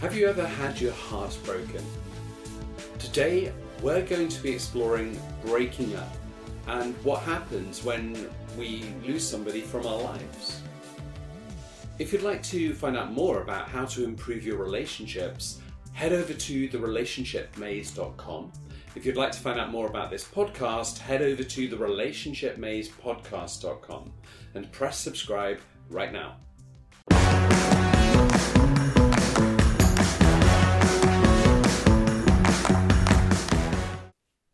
Have you ever had your heart broken? Today, we're going to be exploring breaking up and what happens when we lose somebody from our lives. If you'd like to find out more about how to improve your relationships, head over to therelationshipmaze.com. If you'd like to find out more about this podcast, head over to therelationshipmazepodcast.com and press subscribe right now.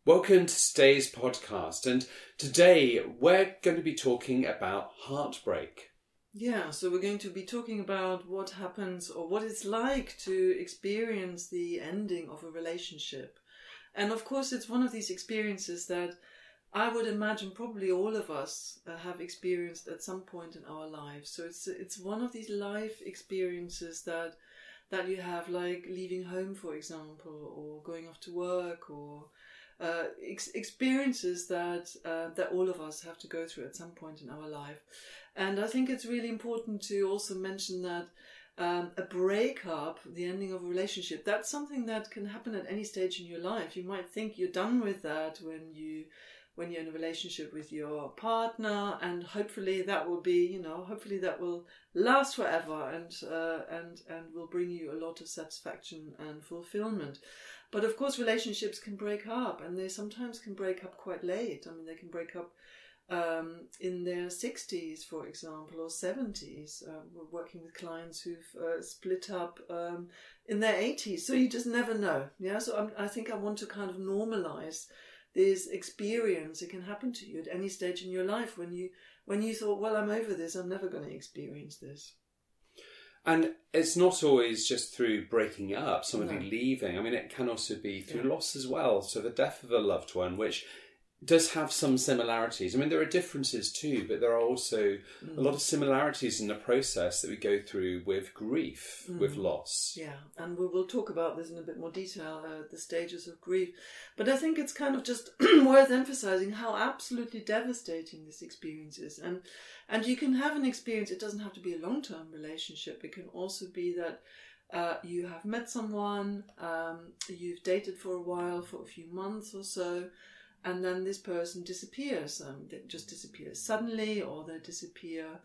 Welcome to today's podcast, and today we're going to be talking about heartbreak. Yeah, so we're going to be talking about what happens or what it's like to experience the ending of a relationship. And of course, it's one of these experiences that I would imagine probably all of us uh, have experienced at some point in our lives. So it's it's one of these life experiences that that you have, like leaving home, for example, or going off to work, or uh, ex- experiences that uh, that all of us have to go through at some point in our life. And I think it's really important to also mention that um, a breakup, the ending of a relationship, that's something that can happen at any stage in your life. You might think you're done with that when you when you're in a relationship with your partner, and hopefully that will be, you know, hopefully that will last forever and uh, and and will bring you a lot of satisfaction and fulfillment. But of course, relationships can break up, and they sometimes can break up quite late. I mean, they can break up um, in their 60s, for example, or 70s. Uh, we're working with clients who've uh, split up um, in their 80s, so you just never know. Yeah, so I'm, i think I want to kind of normalize this experience. It can happen to you at any stage in your life when you when you thought, well, I'm over this. I'm never going to experience this. And it's not always just through breaking up, somebody no. leaving. I mean, it can also be through yeah. loss as well. So the death of a loved one, which does have some similarities. I mean, there are differences too, but there are also mm. a lot of similarities in the process that we go through with grief, mm. with loss. Yeah, and we will talk about this in a bit more detail, uh, the stages of grief. But I think it's kind of just worth emphasizing how absolutely devastating this experience is. And and you can have an experience. It doesn't have to be a long term relationship. It can also be that. Uh, you have met someone, um, you've dated for a while, for a few months or so, and then this person disappears. Um, they just disappears suddenly, or they disappear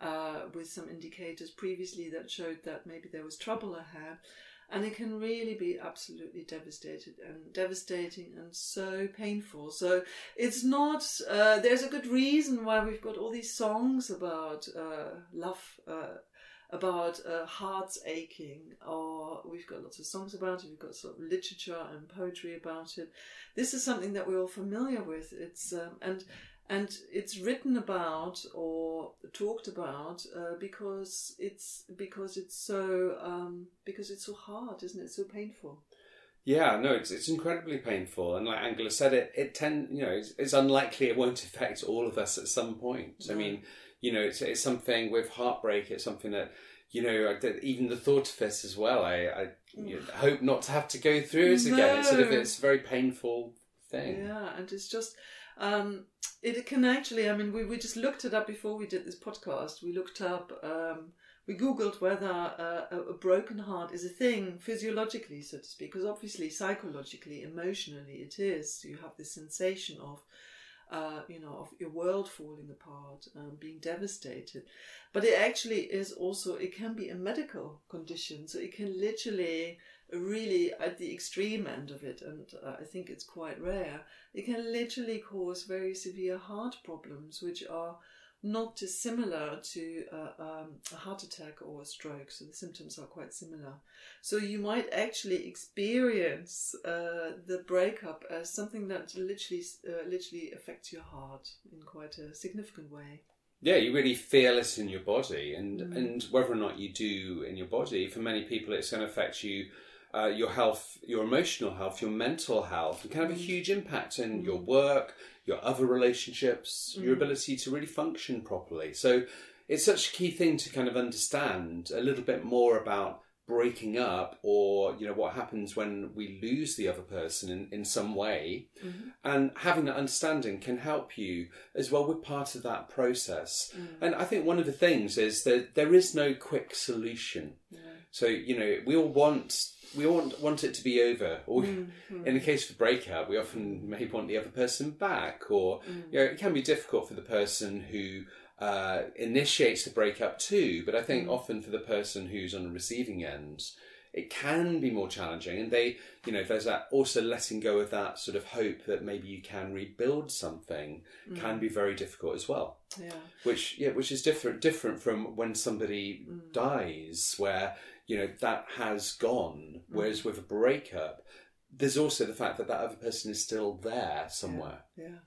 uh, with some indicators previously that showed that maybe there was trouble ahead. And it can really be absolutely devastated and devastating and so painful. So it's not. Uh, there's a good reason why we've got all these songs about uh, love uh, about uh, hearts aching, or we've got lots of songs about it, we've got sort of literature and poetry about it. This is something that we're all familiar with. It's um, and and it's written about or talked about uh, because it's because it's so um, because it's so hard, isn't it? So painful. Yeah, no, it's it's incredibly painful, and like Angela said, it it tend you know it's, it's unlikely it won't affect all of us at some point. I mean, you know, it's, it's something with heartbreak. It's something that, you know, even the thought of it as well. I, I you know, hope not to have to go through it no. again. It's sort of it's a very painful thing. Yeah, and it's just. Um, it can actually, I mean, we, we just looked it up before we did this podcast. We looked up, um, we Googled whether uh, a, a, broken heart is a thing physiologically, so to speak, because obviously psychologically, emotionally, it is. You have this sensation of uh, you know, of your world falling apart, um, being devastated. But it actually is also, it can be a medical condition. So it can literally, really, at the extreme end of it, and uh, I think it's quite rare, it can literally cause very severe heart problems, which are not dissimilar to uh, um, a heart attack or a stroke. So the symptoms are quite similar. So you might actually experience uh, the breakup as something that literally, uh, literally affects your heart in quite a significant way. Yeah, you really feel it in your body, and mm. and whether or not you do in your body, for many people, it's going to affect you. Uh, your health, your emotional health, your mental health, it can have a mm. huge impact in mm. your work, your other relationships, mm. your ability to really function properly. So it's such a key thing to kind of understand a little bit more about breaking up or you know what happens when we lose the other person in, in some way mm-hmm. and having that understanding can help you as well with part of that process mm. and i think one of the things is that there is no quick solution So you know, we all want we want, want it to be over. Or Mm-hmm. in the case of a breakup, we often may want the other person back, or Mm. you know, it can be difficult for the person who uh, initiates the breakup too. But I think Mm. often for the person who's on the receiving end, it can be more challenging, and they, you know, there's that also letting go of that sort of hope that maybe you can rebuild something can Mm. be very difficult as well Yeah. which yeah, which is different different from when somebody Mm. dies, where you know that has gone. Mm. Whereas with a breakup, there's also the fact that that other person is still there somewhere. Yeah.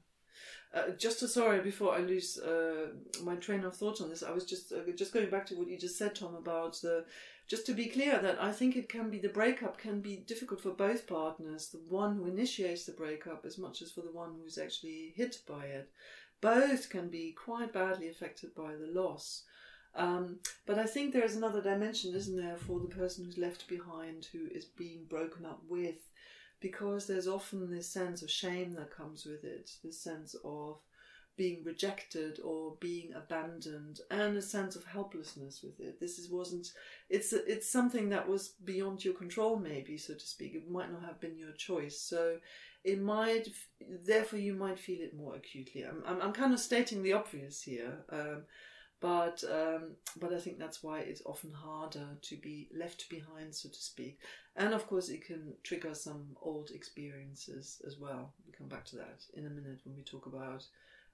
Uh, just to, sorry, before I lose uh, my train of thought on this, I was just uh, just going back to what you just said, Tom, about the. Just to be clear, that I think it can be the breakup can be difficult for both partners, the one who initiates the breakup as much as for the one who's actually hit by it. Both can be quite badly affected by the loss. Um, but I think there is another dimension, isn't there, for the person who's left behind who is being broken up with because there's often this sense of shame that comes with it, this sense of being rejected or being abandoned, and a sense of helplessness with it. This is wasn't. It's it's something that was beyond your control, maybe so to speak. It might not have been your choice, so it might. Therefore, you might feel it more acutely. I'm I'm, I'm kind of stating the obvious here. Um, but um, but I think that's why it's often harder to be left behind, so to speak. And of course, it can trigger some old experiences as well. We'll come back to that in a minute when we talk about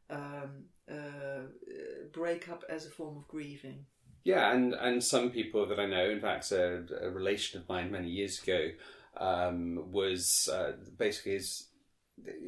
um, uh, breakup as a form of grieving. Yeah, and and some people that I know, in fact, a, a relation of mine many years ago um, was uh, basically his.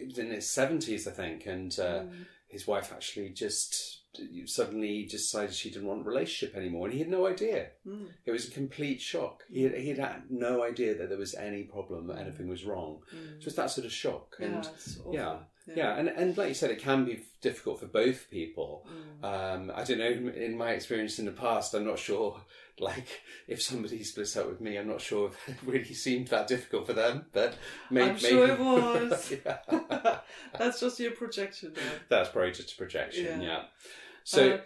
Was in his seventies, I think, and uh, his wife actually just suddenly decided she didn't want a relationship anymore, and he had no idea. Mm. It was a complete shock. He had, he had had no idea that there was any problem, that anything was wrong. So it's that sort of shock, Yeah, and it's awful. yeah, yeah, and and like you said, it can be difficult for both people. Um, I don't know. In my experience in the past, I'm not sure. Like, if somebody splits up with me, I'm not sure if it really seemed that difficult for them. But maybe, I'm sure maybe- it was. That's just your projection there. That's probably just a projection. Yeah. Yeah. So Uh,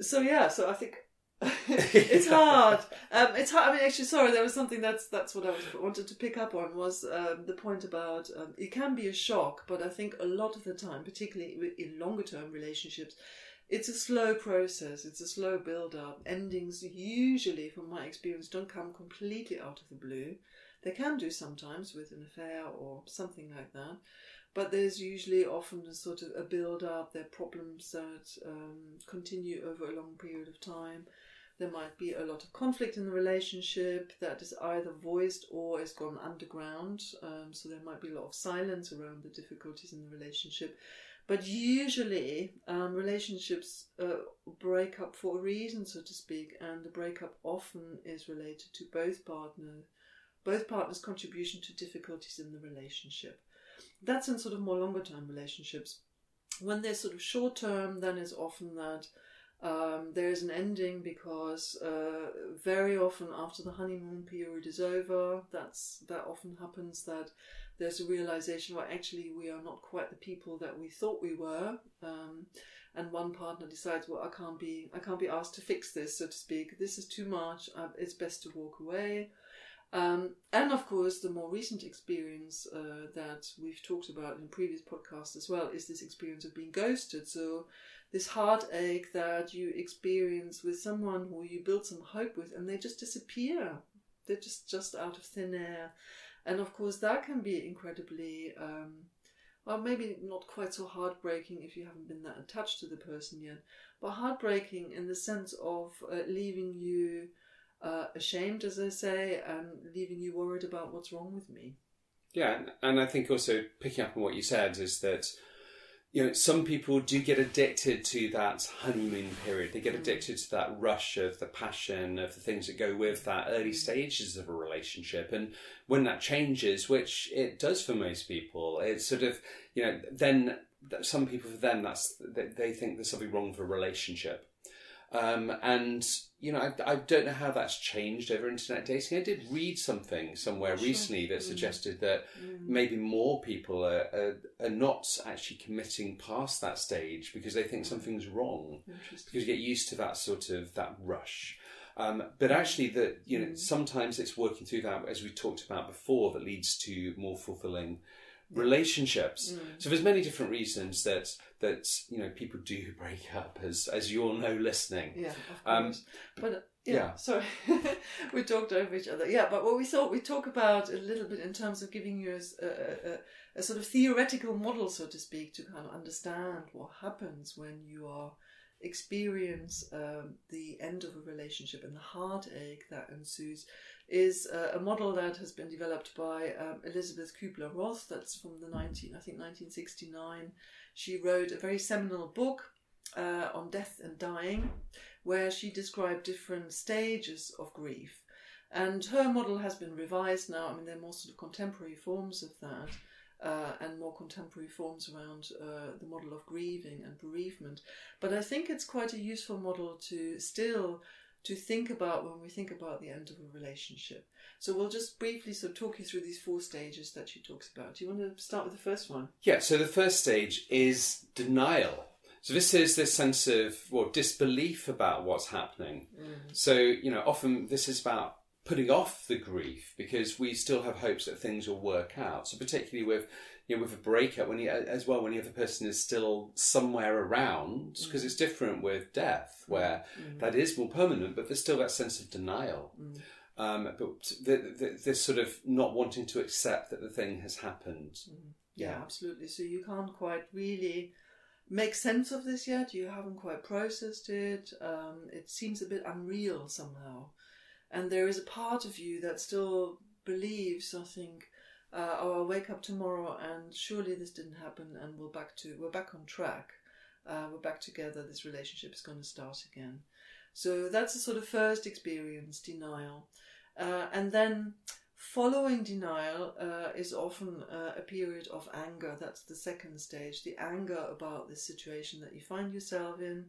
so yeah, so I think it's hard. Um, it's hard. I mean, actually, sorry, there was something that's that's what I was, wanted to pick up on was um, the point about um, it can be a shock, but I think a lot of the time, particularly in longer term relationships, it's a slow process. It's a slow build up. Endings usually, from my experience, don't come completely out of the blue. They can do sometimes with an affair or something like that but there's usually often a sort of a build up there are problems that um, continue over a long period of time there might be a lot of conflict in the relationship that is either voiced or has gone underground um, so there might be a lot of silence around the difficulties in the relationship but usually um, relationships uh, break up for a reason so to speak and the breakup often is related to both partner both partners contribution to difficulties in the relationship that's in sort of more longer term relationships. When they're sort of short term, then it's often that um, there is an ending because uh, very often after the honeymoon period is over, that's that often happens that there's a realization well actually we are not quite the people that we thought we were um, and one partner decides well i can't be i can't be asked to fix this so to speak this is too much uh, it's best to walk away um, and of course, the more recent experience uh, that we've talked about in previous podcasts as well is this experience of being ghosted. So, this heartache that you experience with someone who you build some hope with, and they just disappear. They're just just out of thin air, and of course, that can be incredibly. Um, well, maybe not quite so heartbreaking if you haven't been that attached to the person yet, but heartbreaking in the sense of uh, leaving you uh, ashamed, as I say, and leaving you worried about what's wrong with me. Yeah, and- and I think also picking up on what you said is that you know some people do get addicted to that honeymoon period. They get addicted to that rush of the passion of the things that go with that early stages of a relationship, and when that changes, which it does for most people, it's sort of you know then some people for them that's they think there's something wrong with a relationship. Um, and you know, I, I don't know how that's changed over internet dating. I did read something somewhere Sure. recently that Mm. suggested that Mm. maybe more people are, are, are not actually committing past that stage because they think something's wrong because you get used to that sort of that rush. Um, but actually, that you know, Mm. sometimes it's working through that, as we talked about before, that leads to more fulfilling relationships. Mm. So there's many different reasons that that you know people do break up, as as you all know, listening. Yeah, Um, but yeah, yeah. sorry, we talked over each other. Yeah, but what we thought we talk about a little bit in terms of giving you a sort of theoretical model, so to speak, to kind of understand what happens when you are experience um, the end of a relationship and the heartache that ensues is uh, a model that has been developed by um, Elizabeth Kübler-Ross. That's from the 19, I think 1969. She wrote a very seminal book uh, on death and dying, where she described different stages of grief. And her model has been revised now. I mean, there are more sort of contemporary forms of that. Uh, and more contemporary forms around uh, the model of grieving and bereavement. But I think it's quite a useful model to still to think about when we think about the end of a relationship. So we'll just briefly sort of talk you through these four stages that she talks about. Do you want to start with the first one? Yeah, so the first stage is denial. So this is this sense of well disbelief about what's happening. So you know, often this is about putting off the grief because we still have hopes that things will work out. So particularly with you know with a breakup, when you as well when the other person is still somewhere around, because it's different with death where that is more permanent, but there's still that sense of denial. Um, but the, the, this sort of not wanting to accept that the thing has happened. Yeah, Yeah. absolutely. So you can't quite really make sense of this yet. You haven't quite processed it. Um, it seems a bit unreal somehow. And there is a part of you that still believes, I think, uh, oh, I'll wake up tomorrow and surely this didn't happen and we're back to we're back on track. Uh, we're back together. This relationship is going to start again. So that's the sort of first experience, denial. Uh, and then following denial uh, is often uh, a period of anger. That's the second stage. The anger about the situation that you find yourself in,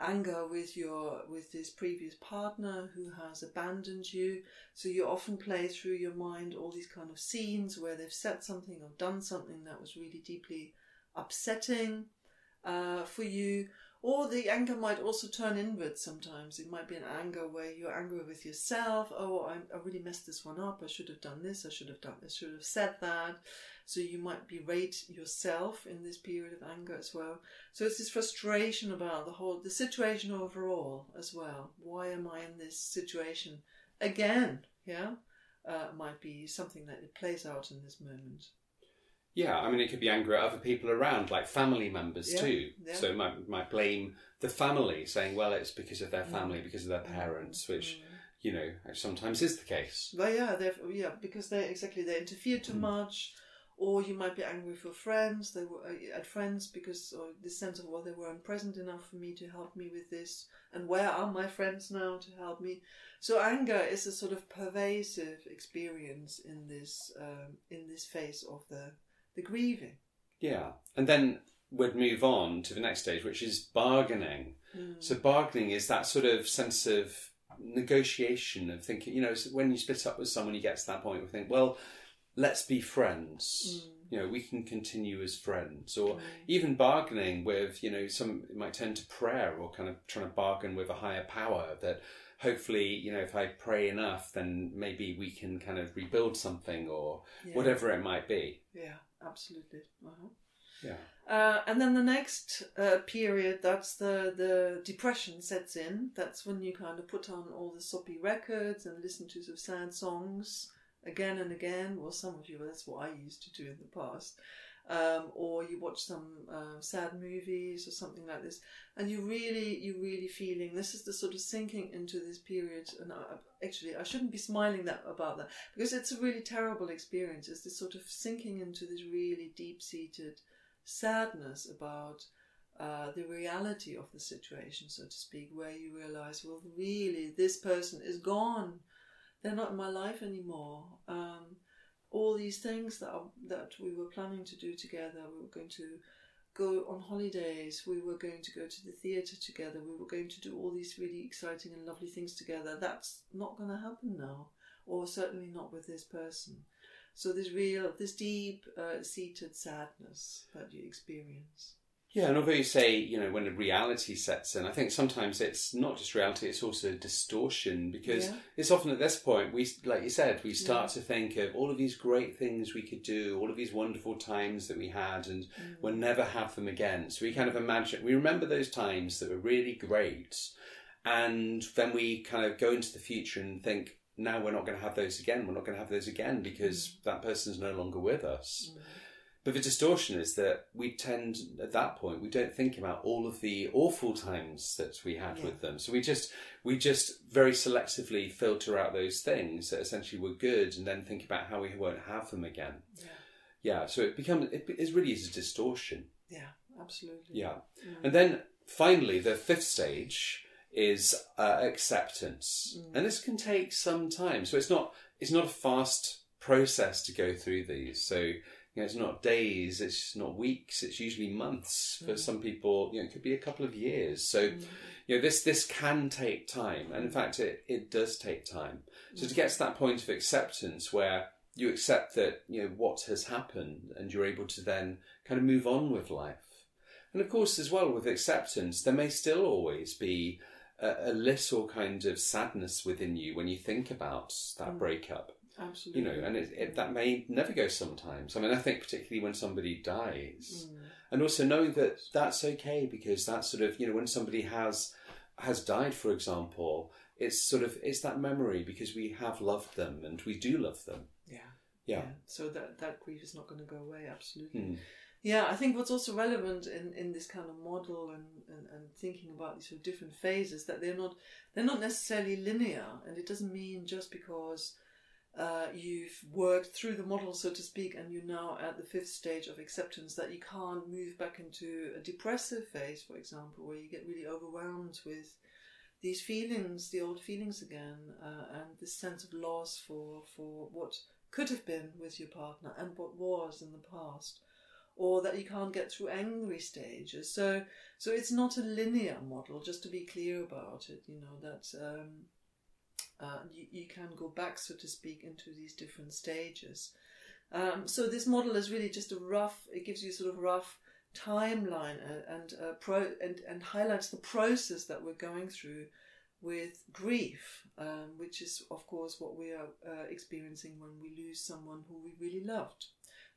anger with your with this previous partner who has abandoned you. So you often play through your mind all these kind of scenes where they've said something or done something that was really deeply upsetting uh, for you. Or the anger might also turn inward sometimes. It might be an anger where you're angry with yourself. Oh, I, I really messed this one up. I should have done this. I should have done this. Should have said that. So you might berate yourself in this period of anger as well. So it's this frustration about the whole, the situation overall as well. Why am I in this situation again? Yeah, uh, might be something that plays out in this moment. Yeah, I mean, it could be anger at other people around, like family members Yeah, too. yeah. So it might, might blame the family, saying, well, it's because of their family, because of their parents, which, you know, sometimes is the case. Well, yeah, yeah because they exactly they interfere too much, or you might be angry for friends. They were uh, at friends because or the sense of well they weren't present enough for me to help me with this, and where are my friends now to help me? So anger is a sort of pervasive experience in this um, in this phase of the the grieving. Yeah. And then we'd move on to the next stage, which is bargaining. Mm. So bargaining is that sort of sense of negotiation of thinking, you know, when you split up with someone, you get to that point where you think, well, let's be friends. Mm. You know, we can continue as friends, or mm. even bargaining with, you know, some it might turn to prayer or kind of trying to bargain with a higher power that hopefully, you know, if I pray enough, then maybe we can kind of rebuild something or Yeah. whatever it might be. Yeah, absolutely. Uh-huh. Yeah. Uh, and then the next uh, period, that's the, the depression sets in. That's when you kind of put on all the soppy records and listen to some sad songs again and again. Well, some of you, that's what I used to do in the past. Um, or you watch some uh, sad movies or something like this, and you really, you really feeling this is the sort of sinking into this period. And I, actually, I shouldn't be smiling that about that because it's a really terrible experience. It's this sort of sinking into this really deep-seated sadness about uh, the reality of the situation, so to speak, where you realize, well, really, this person is gone. They're not in my life anymore. Um, all these things that are, that we were planning to do together, we were going to go on holidays, we were going to go to the theatre together, we were going to do all these really exciting and lovely things together. That's not going to happen now, or certainly not with this person. So this real, this deep uh, seated sadness that you experience. Yeah, and although you say, you know, when a reality sets in, I think sometimes it's not just reality, it's also distortion because Yeah. it's often at this point, we, like you said, we start mm. to think of all of these great things we could do, all of these wonderful times that we had, and mm. we'll never have them again. So we kind of imagine, we remember those times that were really great, and then we kind of go into the future and think, now we're not going to have those again, we're not going to have those again because mm. that person's no longer with us. But the distortion is that we tend, at that point, we don't think about all of the awful times that we had Yeah. with them. So we just, we just very selectively filter out those things that essentially were good, and then think about how we won't have them again. Yeah. Yeah. So it becomes, it, it really is a distortion. Yeah, absolutely. Yeah. And then finally, the fifth stage is uh, acceptance, and this can take some time. So it's not it's not a fast process to go through these. So you know, it's not days, it's not weeks. It's usually months. For mm. some people, you know, it could be a couple of years. So mm. you know, this this can take time, and in mm. fact, it it does take time. So to get to that point of acceptance where you accept that you know what has happened, and you're able to then kind of move on with life. And of course, as well with acceptance, there may still always be a, a little kind of sadness within you when you think about that breakup. Absolutely. You know, and it, it, that may never go sometimes. I mean, I think particularly when somebody dies, and also knowing that that's okay because that's sort of you know when somebody has has died, for example, it's sort of it's that memory because we have loved them and we do love them. yeah. Yeah. So that that grief is not going to go away. Absolutely. Hmm. Yeah, I think what's also relevant in, in this kind of model and, and, and thinking about these sort of different phases that they're not they're not necessarily linear, and it doesn't mean just because uh, you've worked through the model, so to speak, and you're now at the fifth stage of acceptance that you can't move back into a depressive phase, for example, where you get really overwhelmed with these feelings, the old feelings again, uh, and this sense of loss for for what could have been with your partner and what was in the past or that you can't get through angry stages. So, so it's not a linear model. Just to be clear about it, you know that um, uh, you, you can go back, so to speak, into these different stages. Um, so this model is really just a rough. It gives you sort of rough timeline uh, and uh, pro and, and highlights the process that we're going through with grief, um, which is of course what we are uh, experiencing when we lose someone who we really loved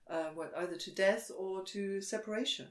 uh, either to death or to separation.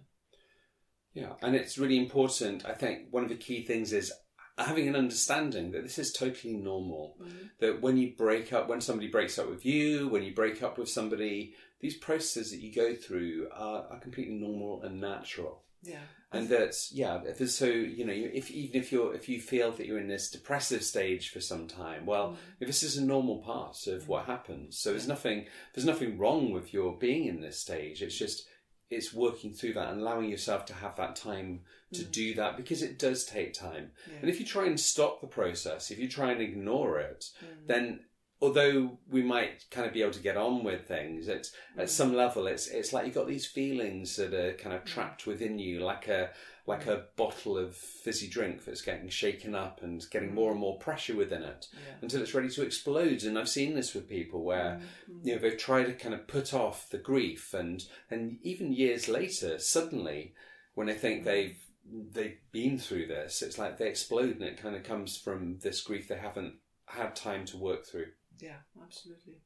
Yeah, and it's really important. I think one of the key things is having an understanding that this is totally normal. Mm-hmm. That when you break up, when somebody breaks up with you, when you break up with somebody, these processes that you go through are, are completely normal and natural. Yeah. And that, yeah, so you know, if even if you're if you feel that you're in this depressive stage for some time, well, mm-hmm. if this is a normal part of what mm-hmm. happens, so there's nothing there's nothing wrong with your being in this stage. It's just it's working through that and allowing yourself to have that time to mm. do that because it does take time. And if you try and stop the process, if you try and ignore it, mm. then although we might kind of be able to get on with things, it's at mm. some level it's it's like you've got these feelings that are kind of trapped within you, like a like a bottle of fizzy drink that's getting shaken up and getting more and more pressure within it until it's ready to explode. And I've seen this with people where mm-hmm. you know they've tried to kind of put off the grief and and even years later, suddenly when they think mm-hmm. they've they've been through this, it's like they explode and it kind of comes from this grief they haven't had time to work through. Yeah, absolutely.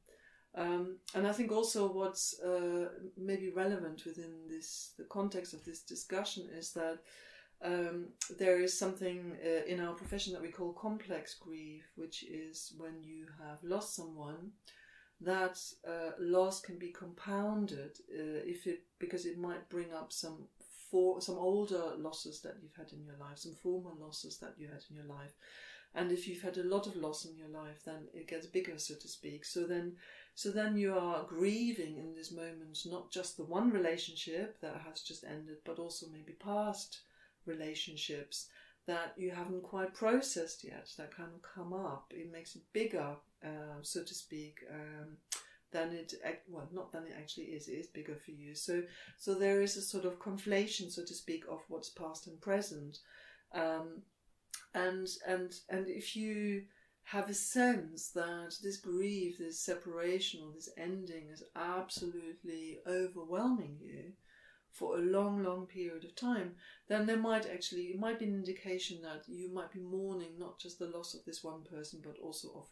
Um, and I think also what's uh, maybe relevant within this the context of this discussion is that um, there is something uh, in our profession that we call complex grief, which is when you have lost someone. That uh, loss can be compounded uh, if it because it might bring up some for some older losses that you've had in your life, some former losses that you had in your life, and if you've had a lot of loss in your life, then it gets bigger, so to speak. So then, so then you are grieving in this moment not just the one relationship that has just ended, but also maybe past relationships that you haven't quite processed yet that kind of come up. It makes it bigger, uh, so to speak. Um, than it well not than it actually is it is bigger for you so so there is a sort of conflation so to speak of what's past and present um, and and and if you have a sense that this grief this separation or this ending is absolutely overwhelming you for a long, long period of time, then there might actually it might be an indication that you might be mourning not just the loss of this one person, but also of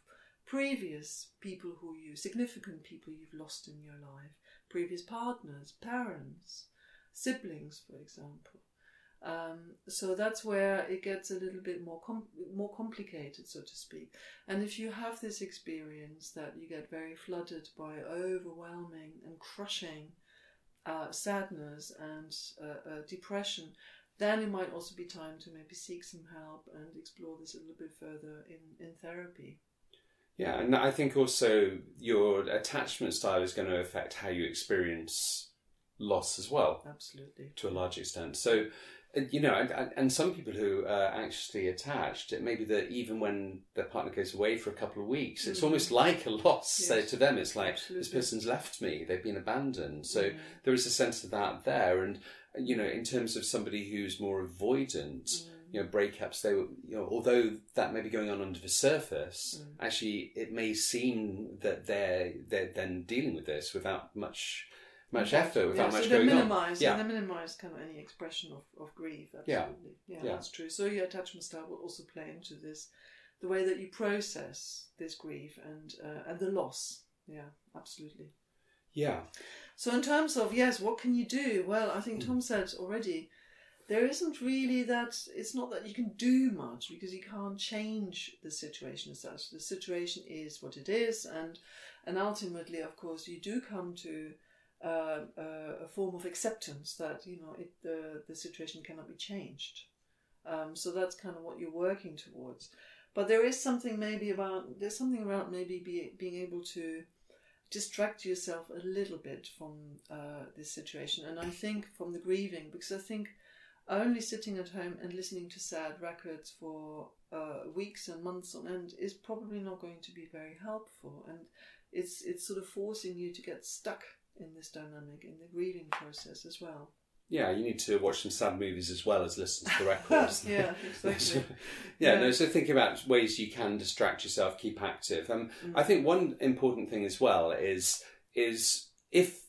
previous people who you significant people you've lost in your life, previous partners, parents, siblings, for example. Um, so that's where it gets a little bit more com- more complicated, so to speak. And if you have this experience that you get very flooded by overwhelming and crushing uh, sadness and uh, uh, depression, then it might also be time to maybe seek some help and explore this a little bit further in, in therapy. Yeah, and I think also your attachment style is going to affect how you experience loss as well. Absolutely. To a large extent. So you know, and, and some people who are anxiously attached, it may be that even when their partner goes away for a couple of weeks, it's mm. almost like a loss. Yes. So to them, it's like Absolutely. this person's left me; they've been abandoned. So mm. there is a sense of that there, and you know, in terms of somebody who's more avoidant. Mm. You know, breakups. They, you know, although that may be going on under the surface, mm. actually, it may seem that they're they're then dealing with this without much much effort without yeah, much so going minimize, on. Yeah, they minimise kind of any expression of, of grief. Absolutely. Yeah. yeah, that's true. So your attachment style will also play into this, the way that you process this grief and uh, and the loss. Yeah, absolutely. Yeah. So in terms of yes, what can you do? Well, I think Tom said already. There isn't really that. It's not that you can do much because you can't change the situation as such. The situation is what it is, and and ultimately, of course, you do come to uh, a form of acceptance that you know it, the the situation cannot be changed. Um, so that's kind of what you're working towards. But there is something maybe about there's something about maybe be, being able to distract yourself a little bit from uh, this situation. And I think from the grieving, because I think only sitting at home and listening to sad records for uh, weeks and months on end is probably not going to be very helpful. And it's it's sort of forcing you to get stuck in this dynamic in the grieving process as well. Yeah, you need to watch some sad movies as well as listen to the records. yeah, exactly. yeah, yeah, no. So think about ways you can distract yourself, keep active. Um, mm. I think one important thing as well is is if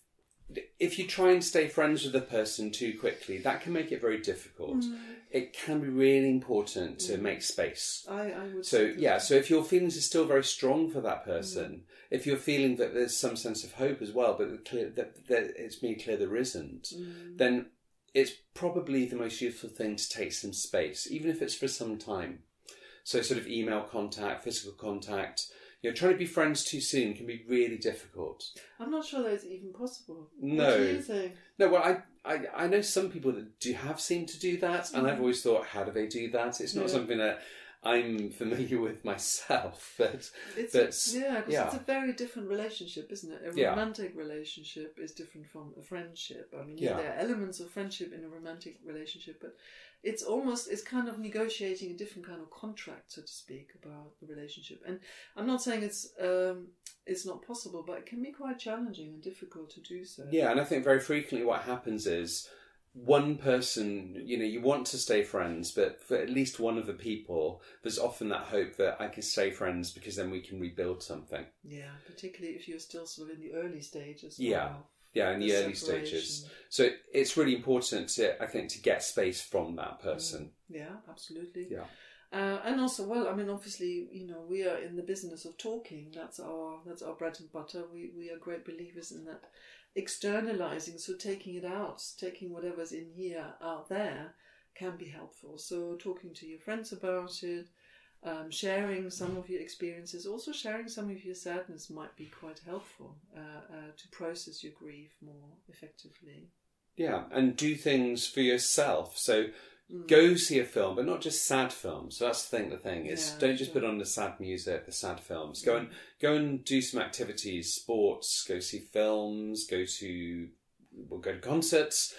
if you try and stay friends with a person too quickly, that can make it very difficult. Mm. It can be really important to mm. make space. I, I would. So yeah, so if your feelings are still very strong for that person, mm. if you're feeling that there's some sense of hope as well, but clear, that, that it's made clear there isn't, mm. then it's probably the most useful thing to take some space, even if it's for some time. So sort of email contact, physical contact you know, trying to be friends too soon can be really difficult. I'm not sure that's even possible. No. What do you think? No, well, I, I, I know some people that do have seemed to do that, and. I've mm-hmm. always thought, how do they do that? It's not yeah. something that I'm familiar with myself, but it's but, a, yeah, yeah. it's a very different relationship, isn't it? A romantic yeah. relationship is different from a friendship. I mean, yeah. there are elements of friendship in a romantic relationship, but it's almost it's kind of negotiating a different kind of contract, so to speak, about the relationship. And I'm not saying it's um, it's not possible, but it can be quite challenging and difficult to do so. Yeah, and I think very frequently what happens is one person, you know, you want to stay friends, but for at least one of the people, there's often that hope that I can stay friends because then we can rebuild something. Yeah, particularly if you're still sort of in the early stages. Yeah. Well yeah in the, the early stages. so it's really important to i think to get space from that person. Mm. yeah absolutely. Yeah. Uh, and also well i mean obviously you know we are in the business of talking. That's our that's our bread and butter. We we are great believers in that externalizing. So taking it out taking whatever's in here out there can be helpful. So talking to your friends about it um, sharing some of your experiences, also sharing some of your sadness might be quite helpful uh, uh, to process your grief more effectively. Yeah, and do things for yourself. So mm. go see a film, but not just sad films. So that's the thing. The thing is, yeah, don't just sure. put on the sad music, the sad films. Go and go and do some activities, sports. Go see films. Go to well, go to concerts.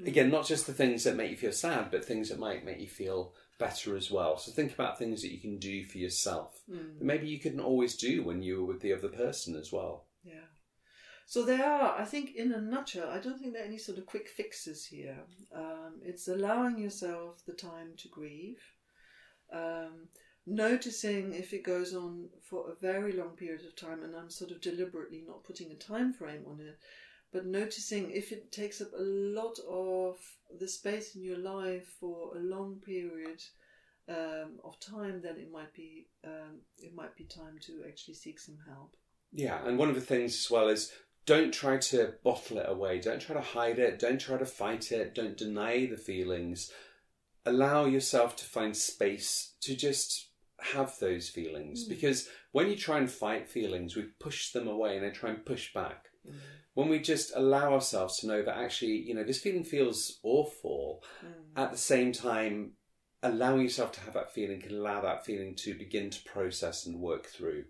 Mm. Again, not just the things that make you feel sad, but things that might make you feel better as well. So think about things that you can do for yourself. Mm. maybe you couldn't always do when you were with the other person as well. Yeah. So there are, I think, in a nutshell, I don't think there are any sort of quick fixes here. Um, it's allowing yourself the time to grieve, um, noticing if it goes on for a very long period of time, and I'm sort of deliberately not putting a time frame on it, but noticing if it takes up a lot of the space in your life for a long period um, of time, then it might be um, it might be time to actually seek some help. Yeah, and one of the things as well is don't try to bottle it away. Don't try to hide it. Don't try to fight it. Don't deny the feelings. Allow yourself to find space to just have those feelings. Mm. Because when you try and fight feelings, we push them away and they try and push back. Mm. When we just allow ourselves to know that actually, you know, this feeling feels awful, Mm. at the same time, allowing yourself to have that feeling can allow that feeling to begin to process and work through.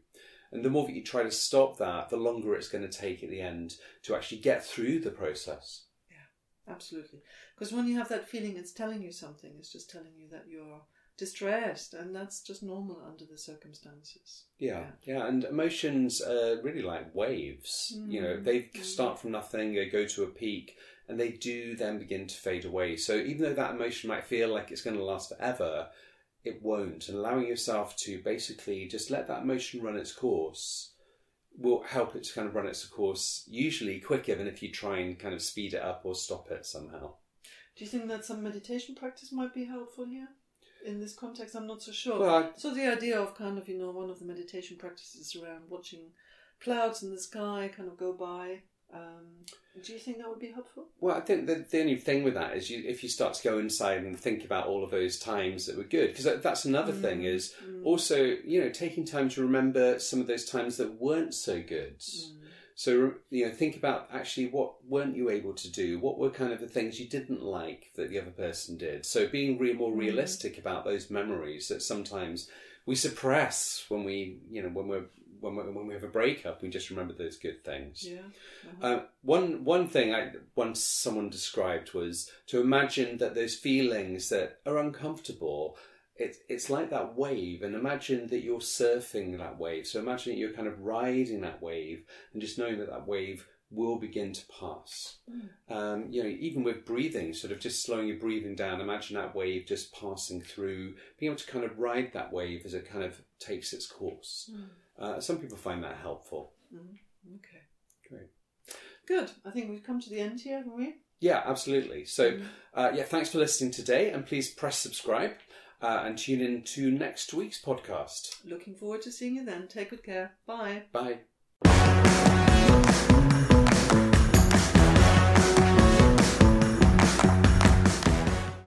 And the more that you try to stop that, the longer it's going to take at the end to actually get through the process. Yeah, absolutely. Because when you have that feeling, it's telling you something. It's just telling you that you're distressed, and that's just normal under the circumstances. Yeah, yeah, and emotions are really like waves. You know, Mm. they Mm. start from nothing, they go to a peak, and they do then begin to fade away. So even though that emotion might feel like it's going to last forever, it won't. And allowing yourself to basically just let that emotion run its course will help it to kind of run its course usually quicker than if you try and kind of speed it up or stop it somehow. Do you think that some meditation practice might be helpful here? In this context, I'm not so sure. So the idea of kind of, you know, one of the meditation practices around watching clouds in the sky kind of go by. Um, do you think that would be helpful? Well, I think the, the only thing with that is you, if you start to go inside and think about all of those times that were good, because that's another thing Mm, is mm, also you know taking time to remember some of those times that weren't so good. mm, So you know think about actually what weren't you able to do? What were kind of the things you didn't like that the other person did? So being re- more Mm. realistic about those memories that sometimes we suppress when we you know when we're when we when we have a breakup, we just remember those good things. yeah. uh-huh. Um, one one thing I once someone described was to imagine that those feelings that are uncomfortable. It's it's like that wave, and imagine that you're surfing that wave. So imagine that you're kind of riding that wave, and just knowing that that wave will begin to pass. Mm. Um, you know, even with breathing, sort of just slowing your breathing down. Imagine that wave just passing through, being able to kind of ride that wave as it kind of takes its course. Mm. Uh, some people find that helpful. Mm. Okay. Great. Good. I think we've come to the end here, haven't we? Yeah, absolutely. So, Mm. uh, yeah, thanks for listening today, and please press subscribe uh, and tune in to next week's podcast. Looking forward to seeing you then. Take good care. Bye. Bye.